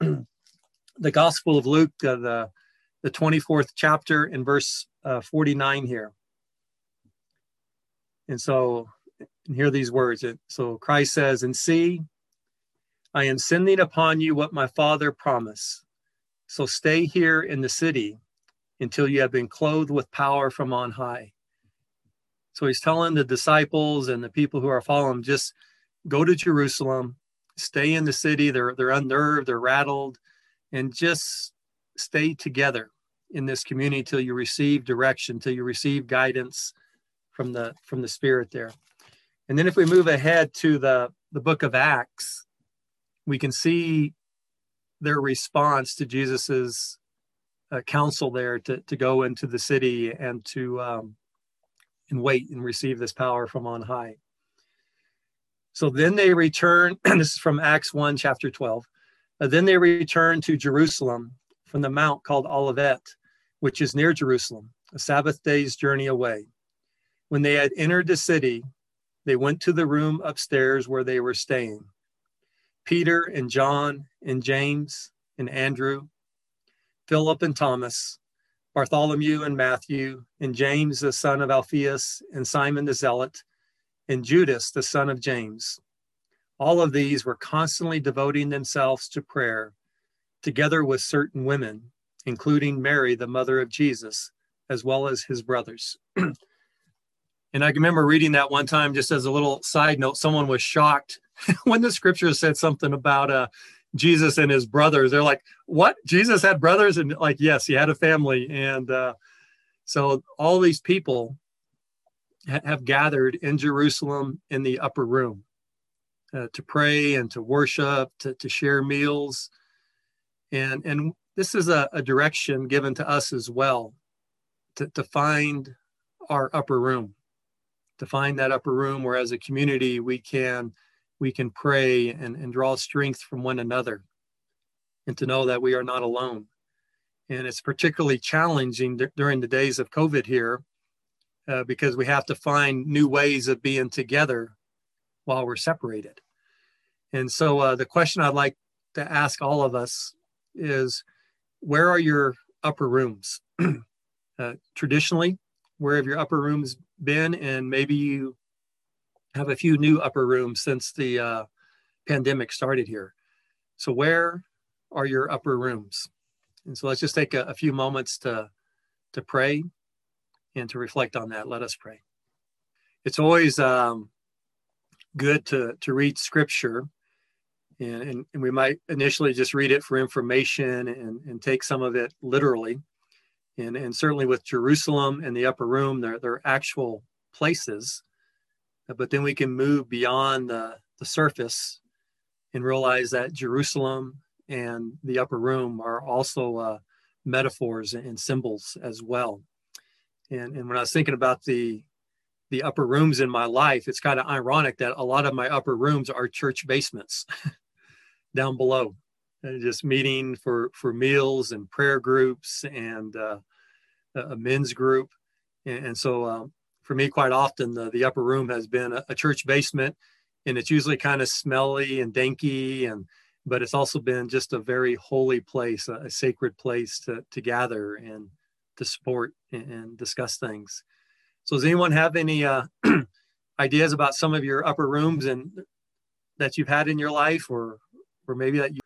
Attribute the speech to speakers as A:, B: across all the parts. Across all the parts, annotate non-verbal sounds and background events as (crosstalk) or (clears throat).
A: (clears throat) the Gospel of Luke, uh, the the 24th chapter in verse uh, 49 here. And so, and hear these words. So Christ says, "And see, I am sending upon you what my Father promised. So stay here in the city until you have been clothed with power from on high." So he's telling the disciples and the people who are following, just go to Jerusalem, stay in the city. They're they're unnerved, they're rattled, and just stay together in this community till you receive direction, till you receive guidance from the from the Spirit there. And then if we move ahead to the the book of Acts, we can see their response to Jesus's uh, counsel there to, to go into the city and to um, and wait and receive this power from on high. So then they return, and (clears throat) this is from Acts 1, chapter 12. Uh, then they return to Jerusalem from the mount called Olivet, which is near Jerusalem, a Sabbath day's journey away. When they had entered the city, they went to the room upstairs where they were staying. Peter and John and James and Andrew, Philip and Thomas, Bartholomew and Matthew, and James the son of Alphaeus, and Simon the Zealot, and Judas the son of James. All of these were constantly devoting themselves to prayer, together with certain women, including Mary, the mother of Jesus, as well as his brothers. (clears throat) and I remember reading that one time, just as a little side note, someone was shocked (laughs) when the scripture said something about uh, Jesus and his brothers. They're like, "What? Jesus had brothers?" And like, yes, he had a family. And uh, so all these people have gathered in Jerusalem in the upper room uh, to pray and to worship, to, to share meals, and and this is a, a direction given to us as well to, to find our upper room to find that upper room where as a community we can we can pray and, and draw strength from one another and to know that we are not alone. And it's particularly challenging d- during the days of COVID here uh, because we have to find new ways of being together while we're separated. And so uh, the question I'd like to ask all of us is where are your upper rooms? (clears throat) uh, traditionally, where have your upper rooms been? And maybe you have a few new upper rooms since the uh, pandemic started here. So where are your upper rooms? And so let's just take a, a few moments to to pray and to reflect on that. Let us pray. It's always um, good to to read Scripture, and, and, and we might initially just read it for information and, and take some of it literally. And, and certainly with Jerusalem and the upper room, they're, they're actual places but then we can move beyond the, the surface and realize that Jerusalem and the upper room are also uh, metaphors and symbols as well. And, and when I was thinking about the the upper rooms in my life, it's kind of ironic that a lot of my upper rooms are church basements (laughs) down below, and just meeting for for meals and prayer groups and uh, a men's group. And, and so um, for me, quite often the, the upper room has been a, a church basement, and it's usually kind of smelly and danky, and but it's also been just a very holy place, a, a sacred place to to gather. And to support and, discuss things. So, does anyone have any uh, (clears throat) ideas about some of your upper rooms and that you've had in your life, or or maybe that you?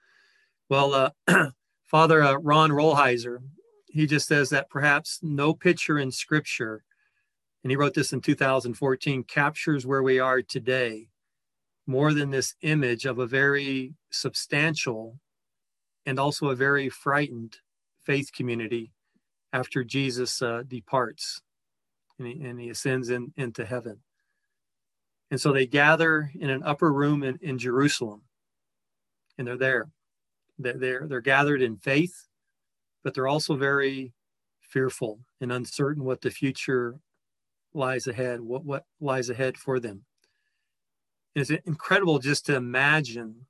A: Well, uh, (clears throat) Father uh, Ron Rolheiser, he just says that perhaps no picture in Scripture and he wrote this in 2014, captures where we are today more than this image of a very substantial and also a very frightened faith community after Jesus uh, departs and he, and he ascends in, into heaven. And so they gather in an upper room in, in Jerusalem and they're there. They're, they're, gathered in faith, but they're also very fearful and uncertain what the future lies ahead, what, what lies ahead for them. It's incredible just to imagine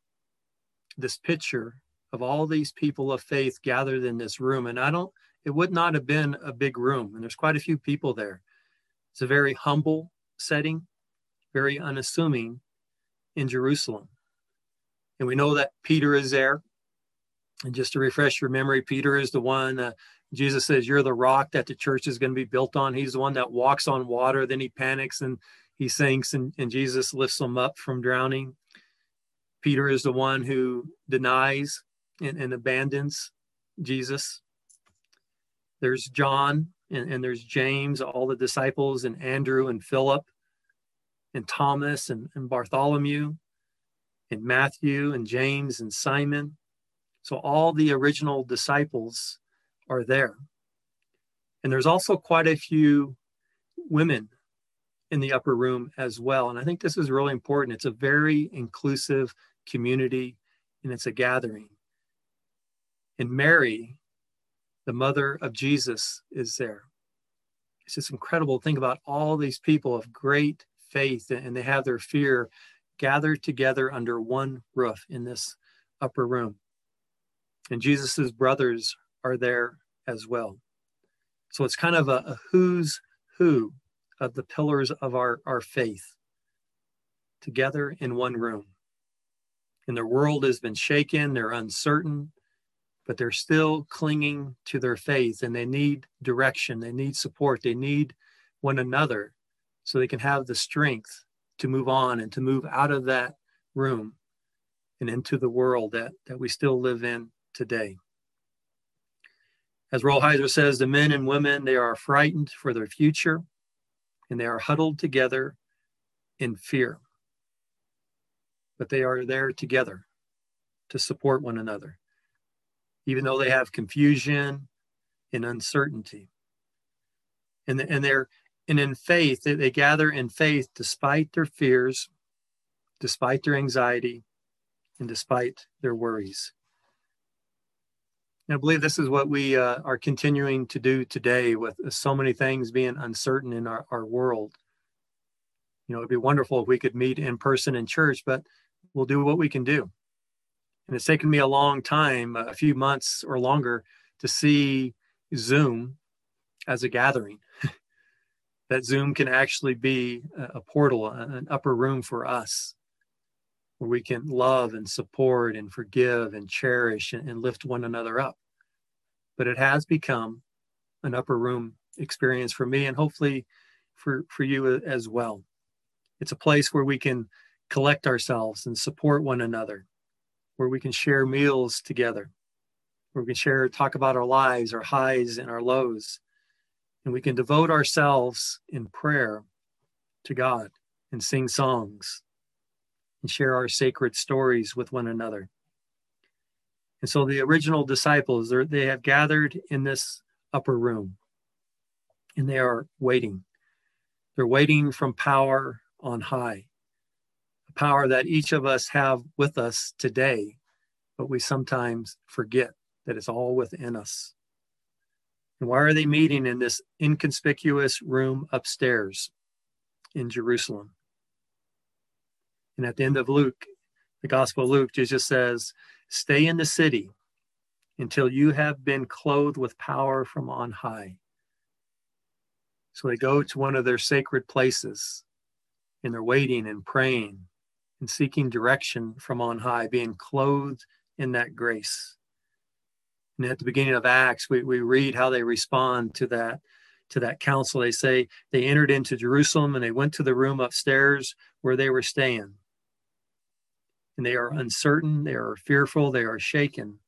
A: this picture of all these people of faith gathered in this room. And I don't, it would not have been a big room, and there's quite a few people there. It's a very humble setting, very unassuming in Jerusalem. And we know that Peter is there, And just to refresh your memory, Peter is the one, uh, Jesus says, You're the rock that the church is going to be built on. He's the one that walks on water. Then he panics and he sinks, and, and Jesus lifts him up from drowning. Peter is the one who denies and, and abandons Jesus. There's John and, and there's James, all the disciples, and Andrew and Philip and Thomas and, and Bartholomew and Matthew and James and Simon. So all the original disciples are there. And there's also quite a few women in the upper room as well. And I think this is really important. It's a very inclusive community and it's a gathering. And Mary, the mother of Jesus, is there. It's just incredible to think about all these people of great faith and they have their fear gathered together under one roof in this upper room. And Jesus's brothers are there as well. So it's kind of a, a who's who of the pillars of our, our faith together in one room. And their world has been shaken, they're uncertain, but they're still clinging to their faith and they need direction, they need support, they need one another so they can have the strength to move on and to move out of that room and into the world that, that we still live in today. As Rolheiser says, the men and women, they are frightened for their future and they are huddled together in fear. But they are there together to support one another, even though they have confusion and uncertainty. And, and they're and in faith, they, they gather in faith despite their fears, despite their anxiety, and despite their worries. And I believe this is what we uh, are continuing to do today with so many things being uncertain in our, our world. You know, it'd be wonderful if we could meet in person in church, but we'll do what we can do. And it's taken me a long time, a few months or longer, to see Zoom as a gathering. (laughs) that Zoom can actually be a portal, an upper room for us where we can love and support and forgive and cherish and, lift one another up. But it has become an upper room experience for me and hopefully for, for you as well. It's a place where we can collect ourselves and support one another, where we can share meals together, where we can share, talk about our lives, our highs and our lows, and we can devote ourselves in prayer to God and sing songs and share our sacred stories with one another. And so the original disciples, they have gathered in this upper room and they are waiting. They're waiting from power on high, power that each of us have with us today, but we sometimes forget that it's all within us. And why are they meeting in this inconspicuous room upstairs in Jerusalem? And at the end of Luke, the Gospel of Luke, Jesus says, Stay in the city until you have been clothed with power from on high. So they go to one of their sacred places and they're waiting and praying and seeking direction from on high, being clothed in that grace. And at the beginning of Acts, we, we read how they respond to that to that counsel. They say they entered into Jerusalem and they went to the room upstairs where they were staying. And they are uncertain, they are fearful, they are shaken,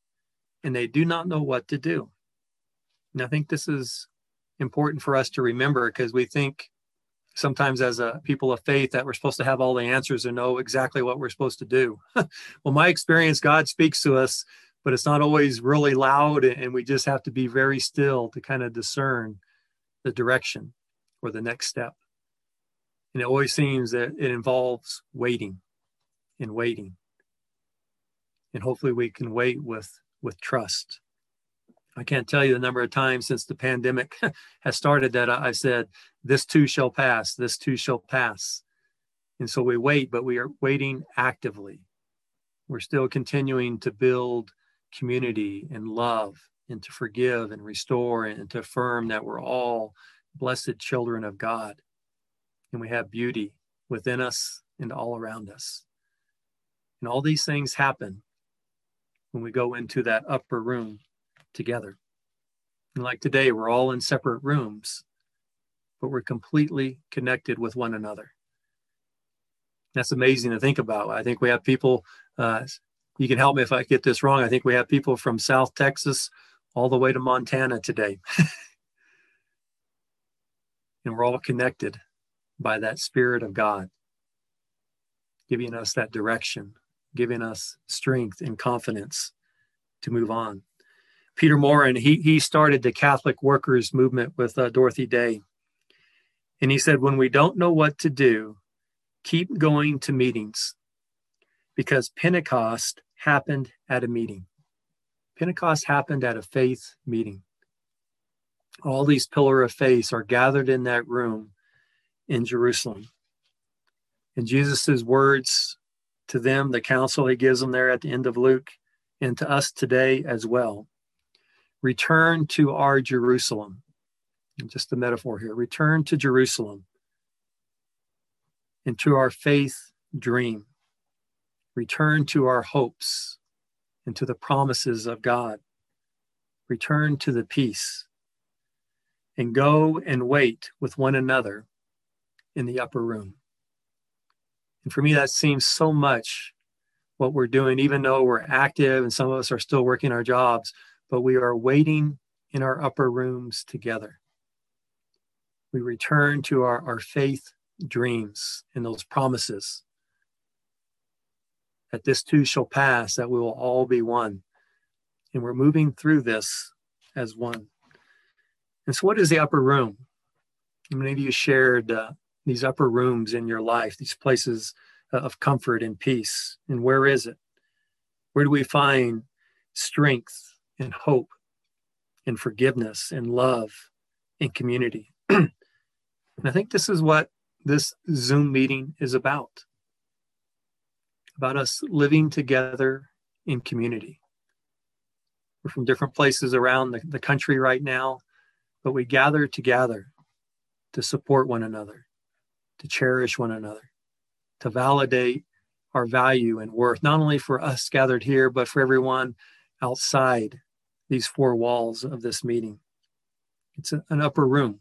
A: and they do not know what to do. And I think this is important for us to remember because we think sometimes as a people of faith that we're supposed to have all the answers and know exactly what we're supposed to do. (laughs) well, my experience, God speaks to us but it's not always really loud and we just have to be very still to kind of discern the direction or the next step. And it always seems that it involves waiting and waiting. And hopefully we can wait with with trust i can't tell you the number of times since the pandemic (laughs) has started that i said this too shall pass this too shall pass. And so we wait but we are waiting actively. We're still continuing to build community and love and to forgive and restore and to affirm that we're all blessed children of God and we have beauty within us and all around us. And all these things happen when we go into that upper room together. And like today, we're all in separate rooms, but we're completely connected with one another. That's amazing to think about. I think we have people, uh, you can help me if I get this wrong. I think we have people from South Texas all the way to Montana today. (laughs) and we're all connected by that Spirit of God, giving us that direction, giving us strength and confidence to move on. Peter Maurin, he, he started the Catholic workers movement with uh, Dorothy Day. And he said, when we don't know what to do, keep going to meetings because Pentecost happened at a meeting. Pentecost happened at a faith meeting. All these pillar of faith are gathered in that room in Jerusalem. And Jesus' words to them, the counsel he gives them there at the end of Luke, and to us today as well return to our Jerusalem. Just a metaphor here return to Jerusalem and to our faith dream. Return to our hopes and to the promises of God. Return to the peace and go and wait with one another in the upper room. And for me, that seems so much what we're doing, even though we're active and some of us are still working our jobs, but we are waiting in our upper rooms together. We return to our, our faith dreams and those promises that this too shall pass, that we will all be one. And we're moving through this as one. And so, what is the upper room? Many of you shared uh, these upper rooms in your life, these places of comfort and peace. And where is it? Where do we find strength and hope and forgiveness and love and community. (clears throat) and I think this is what this Zoom meeting is about about us living together in community. We're from different places around the, the country right now, but we gather together to support one another, to cherish one another, to validate our value and worth, not only for us gathered here, but for everyone outside these four walls of this meeting. It's an upper room.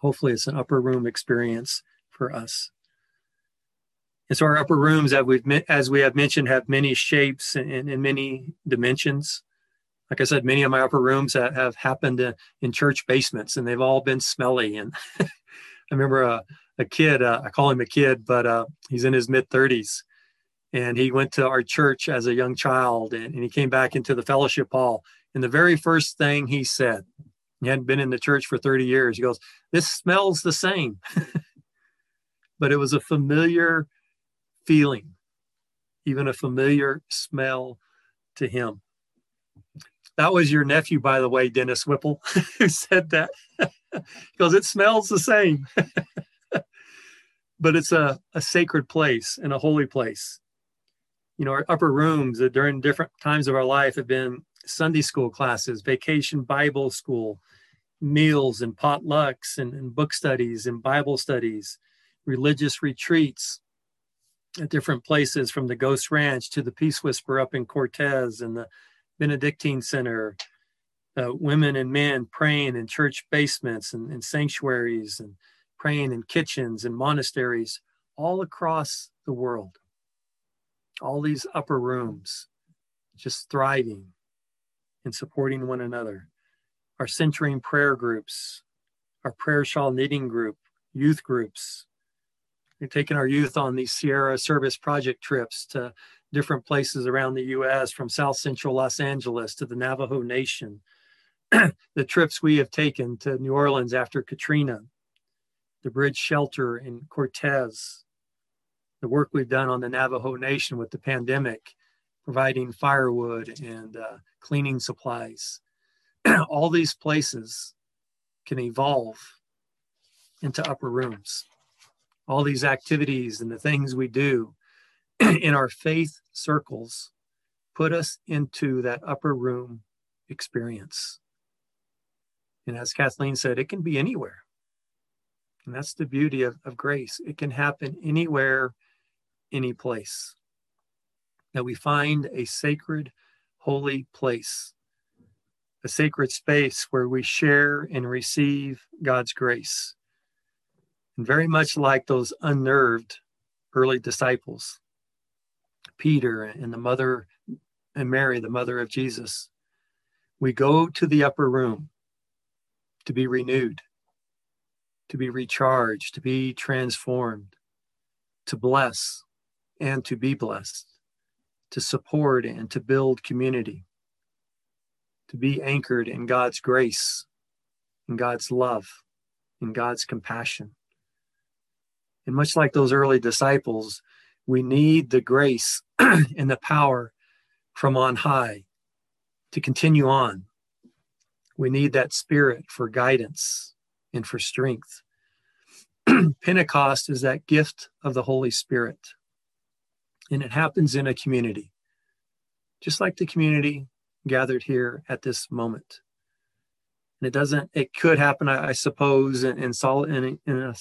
A: Hopefully, it's an upper room experience for us. And so, our upper rooms, as, we've, as we have mentioned, have many shapes and, and many dimensions. Like I said, many of my upper rooms have, have happened in, church basements, and they've all been smelly. And (laughs) I remember a, a kid, uh, I call him a kid, but uh, he's in his mid 30s and he went to our church as a young child and, and, he came back into the fellowship hall and the very first thing he said he hadn't been in the church for 30 years he goes this smells the same. (laughs) But it was a familiar feeling even a familiar smell to him. That was your nephew by the way dennis whipple (laughs) who said that. (laughs) Because it smells the same. But it's a, a sacred place and a holy place you know, our upper rooms during different times of our life have been Sunday school classes, vacation Bible school, meals and potlucks and, and book studies and Bible studies, religious retreats at different places from the Ghost Ranch to the Peace Whisper up in Cortez and the Benedictine Center, uh, women and men praying in church basements and, and sanctuaries and praying in kitchens and monasteries all across the world all these upper rooms just thriving and supporting one another. Our centering prayer groups, our prayer shawl knitting group, youth groups. We're taking our youth on these Sierra Service Project trips to different places around the US, from South Central Los Angeles to the Navajo Nation. (clears throat) the trips we have taken to New Orleans after Katrina, the bridge shelter in Cortez, the work we've done on the Navajo Nation with the pandemic, providing firewood and uh, cleaning supplies. (clears throat) All these places can evolve into upper rooms. All these activities and the things we do (clears throat) in our faith circles put us into that upper room experience. And as Kathleen said, it can be anywhere. And that's the beauty of, of grace. It can happen anywhere any place. that we find a sacred, holy place, a sacred space where we share and receive God's grace. And very much like those unnerved early disciples, Peter and the mother and Mary, the mother of Jesus, we go to the upper room to be renewed, to be recharged, to be transformed, to bless and to be blessed, to support and to build community, to be anchored in God's grace, in God's love, in God's compassion. And much like those early disciples, we need the grace (clears throat) and the power from on high to continue on. We need that spirit for guidance and for strength. (clears throat) Pentecost is that gift of the Holy Spirit. And it happens in a community, just like the community gathered here at this moment. And it doesn't, it could happen, I, I suppose, in, in solid, in, in a,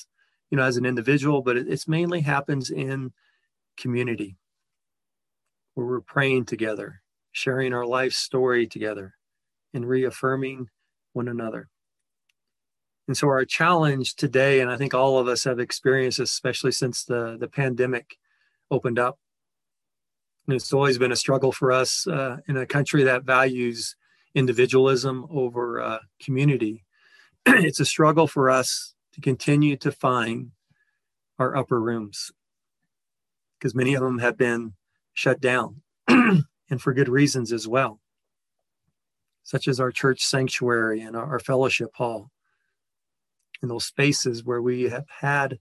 A: you know, as an individual, but it it's mainly happens in community where we're praying together, sharing our life story together, and reaffirming one another. And so our challenge today, and I think all of us have experienced, especially since the, the pandemic opened up. And it's always been a struggle for us uh, in a country that values individualism over uh, community. (clears throat) it's a struggle for us to continue to find our upper rooms because many of them have been shut down (clears throat) and for good reasons as well, such as our church sanctuary and our, our fellowship hall in those spaces where we have had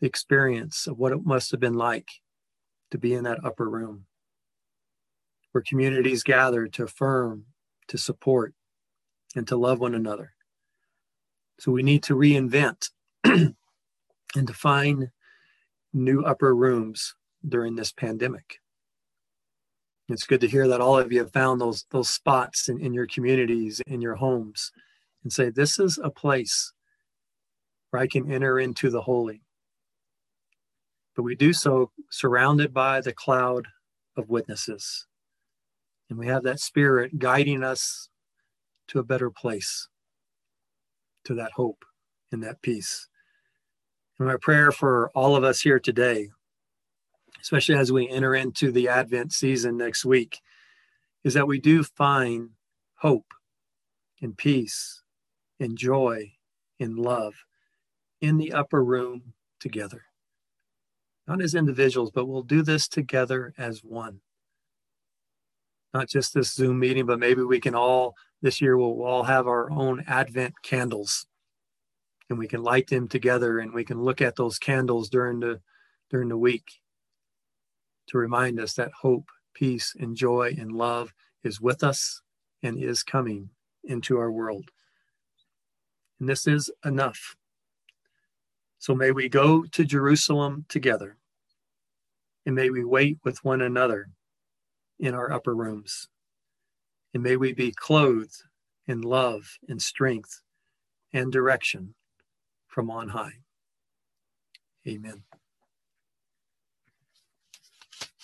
A: the experience of what it must have been like to be in that upper room, where communities gather to affirm, to support, and to love one another. So we need to reinvent (clears throat) and to find new upper rooms during this pandemic. It's good to hear that all of you have found those those spots in, in your communities, in your homes, and say, This is a place where I can enter into the holy. But we do so surrounded by the cloud of witnesses. And we have that spirit guiding us to a better place, to that hope and that peace. And my prayer for all of us here today, especially as we enter into the Advent season next week, is that we do find hope and peace and joy and love in the upper room together. Not as individuals, but we'll do this together as one. Not just this Zoom meeting, but maybe we can all, this year, we'll all have our own Advent candles. And we can light them together and we can look at those candles during the during the week to remind us that hope peace and joy and love is with us and is coming into our world. And this is enough. So may we go to Jerusalem together, and may we wait with one another in our upper rooms. And may we be clothed in love and strength and direction from on high. Amen.